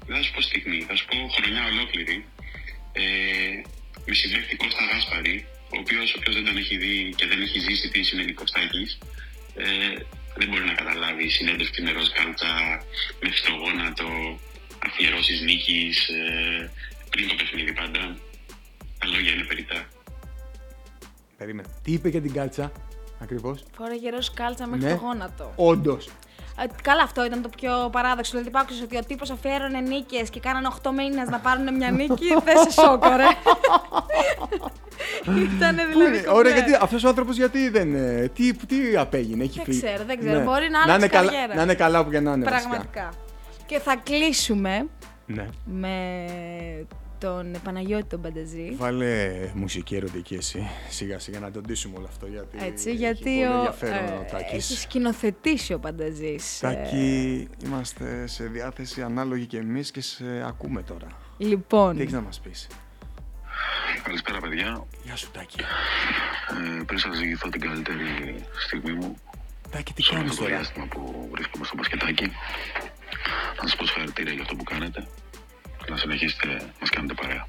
Δεν θα σου πω στιγμή, θα σου πω χρονιά ολόκληρη. Ε, με συμπέκτη Κώστα Γάσπαρη, ο οποίος, όποιος δεν τον έχει δει και δεν έχει ζήσει τι σημαίνει Κωστάκης, ε, δεν μπορεί να καταλάβει συνέντευξη με ροζ κάλτσα, με στο γόνατο, αφιερώσεις νίκης, ε, πριν το παιχνίδι πάντα. Τα λόγια είναι περιτά. Περίμενε. Τι είπε για την κάλτσα, ακριβώς; Φόρε γερός κάλτσα μέχρι Ναι. το γόνατο. Όντως. Ε, καλά, αυτό ήταν το πιο παράδοξο. Δηλαδή, άκουσε ότι ο τύπος αφιέρωνε νίκες και κάνανε 8 μήνες να πάρουν μια νίκη. Δεν σε σόκορε. ήταν δηλαδή. Ωραία, κομπλέ. γιατί αυτός ο άνθρωπος γιατί δεν. ε, Τι, τι απέγινε, έχει Δεν φύγει; ξέρω, δεν ξέρω. Μπορεί να να άλλαξε είναι, καλά, καριέρα. να είναι καλά όπου και να είναι. βασικά. Πραγματικά. Και θα κλείσουμε Ναι. με τον Παναγιώτη τον Πανταζή. Βάλε μουσική ερωτική εσύ. Σιγά σιγά να τον ντύσουμε όλο αυτό. Γιατί, Έτσι, έχει γιατί πολύ ο, ενδιαφέρον ε, ο Τάκης. έχει σκηνοθετήσει ο Πανταζής. Τάκη, είμαστε σε διάθεση ανάλογη και εμείς και σε ακούμε τώρα. Ε, λοιπόν, Τι έχεις να μας πεις; Καλησπέρα παιδιά. Γεια σου Τάκη. Ε, πριν σας ζητηθώ την καλύτερη στιγμή μου, Τάκη, τι σε όλο κάνεις αυτό το τώρα; διάστημα που βρίσκομαι στο μπασκετάκι. Να σας πω συγχαρητήρια για αυτό που κάνετε. Να συνεχίσετε να μας κάνετε παρέα.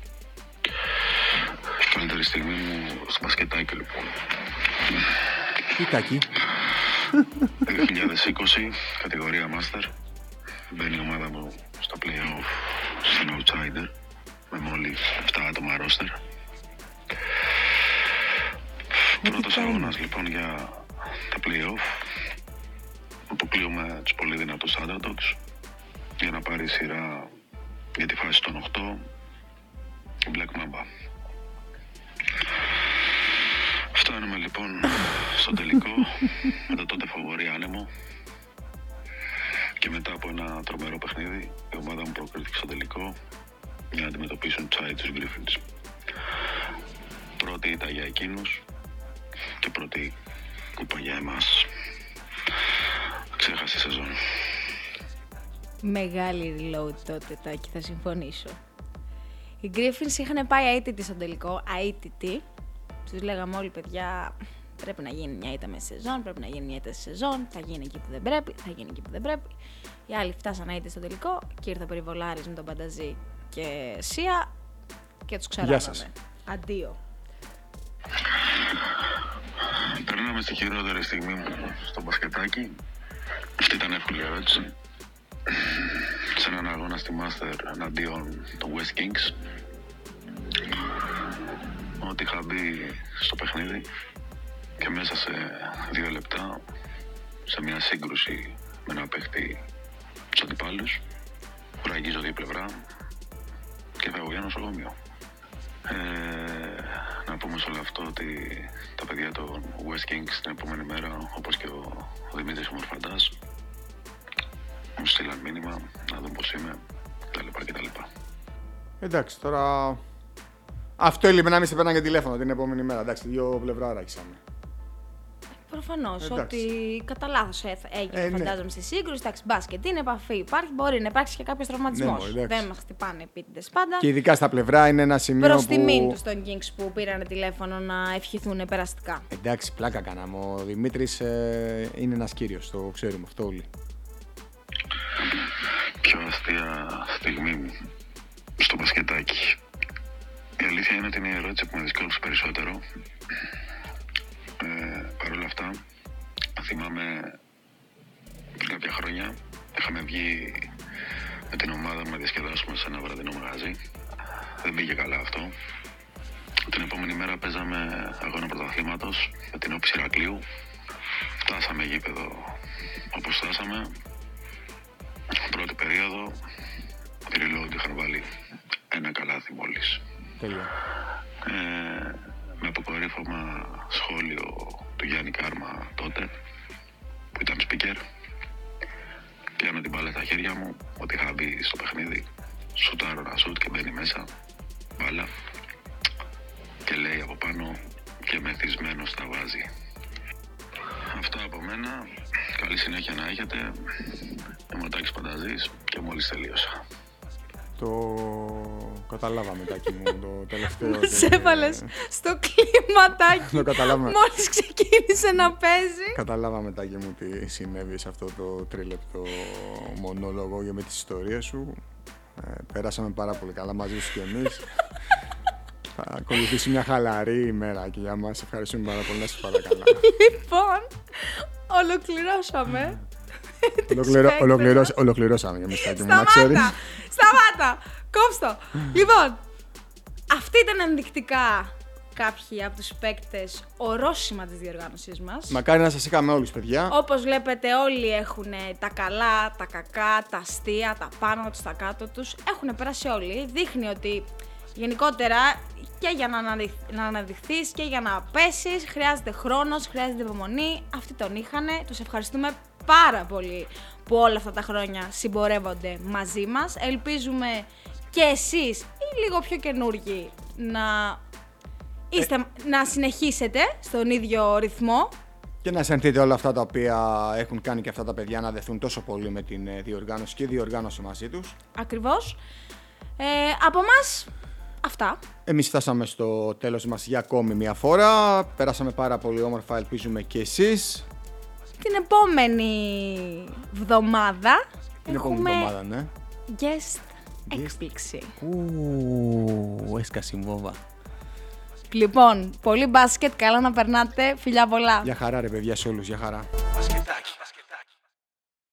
Καλύτερη στιγμή μου στο μπασκετάκι λοιπόν. Τι Τάκη; 2020, κατηγορία Master. Μπαίνει η ομάδα μου στο play-off στην Outsider με μόλις 7 άτομα roster. Πρώτος κάνει. αγώνας λοιπόν για τα play-off. Αποκλείουμε τους πολύ δυνατούς Underdogs για να πάρει σειρά για τη φάση των 8 η Black Mamba. Φτάνουμε λοιπόν στο τελικό με το τότε φαβορή άνεμο και μετά από ένα τρομερό παιχνίδι η ομάδα μου προκρίθηκε στο τελικό για να αντιμετωπίσουν τσάι τους Griffins. Πρώτη ήταν για εκείνους και πρώτη κούπα για εμάς. Ξέχασε η σεζόν. Μεγάλη reload τότε, Τάκη, θα συμφωνήσω. Οι Griffins είχαν πάει αίτητοι στον τελικό, αίτητοι. Τους λέγαμε όλοι, παιδιά, πρέπει να γίνει μια ήττα μέσα στη σεζόν, πρέπει να γίνει μια ήττα στη σεζόν, θα γίνει εκεί που δεν πρέπει, θα γίνει εκεί που δεν πρέπει. Οι άλλοι φτάσαν αίτητοι στο τελικό και ήρθε ο Περιβολάρης με τον Πανταζή και Σία και τους Γεια ξεράβαμε. σας. Αντίο. Περνάμε στη χειρότερη στιγμή μου στο μπασκετάκι. Αυτή ήταν εύκολη ερώτηση. Σε έναν αγώνα στη Master εναντίον των West Kings. Ότι είχα μπει στο παιχνίδι και μέσα σε δύο λεπτά σε μια σύγκρουση με ένα παίχτη του αντιπάλους. Ραγίζω δύο πλευρά και φεύγω για νοσοκομείο. Ε, να πούμε σε όλο αυτό ότι τα παιδιά των West Kings την επόμενη μέρα, όπως και ο, ο Δημήτρης ο Μορφαντάς, μου στείλαν μήνυμα να δουν πώς είμαι, κτλ. κτλ. Εντάξει, τώρα. Αυτό έλειπε να μην σε παίρνανε τηλέφωνο την επόμενη μέρα. Εντάξει, δύο πλευρά άρχισαμε. Προφανώς Εντάξει. ότι κατά λάθος έγινε, Ε, ναι. φαντάζομαι, στη σύγκρουση. Εντάξει, μπάσκετ είναι επαφή. Υπάρχει, μπορεί να υπάρξει και κάποιος τραυματισμός. Ναι, μωρέ, εντάξει. Δεν μας χτυπάνε επίτηδες πάντα. Και ειδικά στα πλευρά είναι ένα σημείο Προς που. τιμήν τους των Kings που πήραν τηλέφωνο να ευχηθούν περαστικά. Εντάξει, πλάκα κάναμε. Ο Δημήτρης είναι ένας κύριος, το ξέρουμε αυτό όλοι. Πιο αστεία στιγμή μου στο μπασκετάκι. Η αλήθεια είναι ότι είναι η ερώτηση που με δυσκόλυψε περισσότερο. Ε, Παρ' όλα αυτά, θυμάμαι πριν κάποια χρόνια είχαμε βγει με την ομάδα μου να διασκεδάσουμε σε ένα βραδινό μαγαζί. Δεν πήγε καλά αυτό. Την επόμενη μέρα παίζαμε αγώνα πρωταθλήματος με την όψη Ηρακλείου. Φτάσαμε γήπεδο όπως φτάσαμε. Πρώτη περίοδο, ότι είχαν βάλει ένα καλάθι μόλις. Τέλεια. Ε, με αποκορύφωμα σχόλιο του Γιάννη Κάρμα τότε, που ήταν speaker. Πιάνω την μπάλα στα χέρια μου, ότι είχα μπει στο παιχνίδι. Σουτάρω ένα σουτ και μπαίνει μέσα. Μπάλα. Και λέει από πάνω και μεθυσμένος τα βάζει. Αυτά από μένα. Καλή συνέχεια να έχετε. Είμαι ο Τάκης Πανταζής και μόλις τελείωσα. Το καταλάβαμε, Τάκη μου, το τελευταίο. Μας ότι- έβαλες στο κλίματάκι. Το καταλάβαμε. Μόλις ξεκίνησε να παίζει. Καταλάβαμε, Τάκη μου, τι συνέβη σε αυτό το τρίλεπτο μονόλογο για με τις ιστορίες σου. Ε, πέρασαμε πάρα πολύ καλά μαζί σου κι εμείς. Θα ακολουθήσει μια χαλαρή ημέρα και για μας. Ευχαριστούμε πάρα πολύ. Να σας παρακαλώ. Λοιπόν, ολοκληρώσαμε. Ολοκληρώ, παίκτες ολοκληρώσ- ολοκληρώσαμε για μες, Τάκη μου, να ξέρεις. Σταμάτα! Σταμάτα! Κόψτο! λοιπόν, αυτή ήταν ενδεικτικά κάποιοι από τους παίκτες ορόσημα της διοργάνωσής μας. Μακάρι να σας είχαμε όλους, παιδιά. Όπως βλέπετε όλοι έχουν τα καλά, τα κακά, τα αστεία, τα πάνω τους, τα κάτω τους. Έχουν περάσει όλοι. Δείχνει ότι γενικότερα και για να, αναδειχ- να αναδειχθείς και για να πέσεις χρειάζεται χρόνος, χρειάζεται υπομονή. Αυτοί τον είχανε. Τους ευχαριστούμε πάρα πολύ που όλα αυτά τα χρόνια συμπορεύονται μαζί μας. Ελπίζουμε και εσείς ή λίγο πιο καινούργοι να, είστε, να συνεχίσετε στον ίδιο ρυθμό Και να αισθανθείτε όλα αυτά τα οποία έχουν κάνει και αυτά τα παιδιά να δεθούν τόσο πολύ με την ε, διοργάνωση και η διοργάνωση μαζί τους. Ακριβώς. Ε, από μας αυτά. Εμείς φτάσαμε στο τέλος μας για ακόμη μια φορά. Περάσαμε πάρα πολύ όμορφα, ελπίζουμε και εσείς. Την επόμενη βδομάδα Την επόμενη έχουμε εβδομάδα, ναι. guest έκπληξη. Ου, έσκασε η βόβα. Λοιπόν, πολύ μπάσκετ, καλά να περνάτε, φιλιά πολλά. Για χαρά ρε παιδιά σε όλους, για χαρά.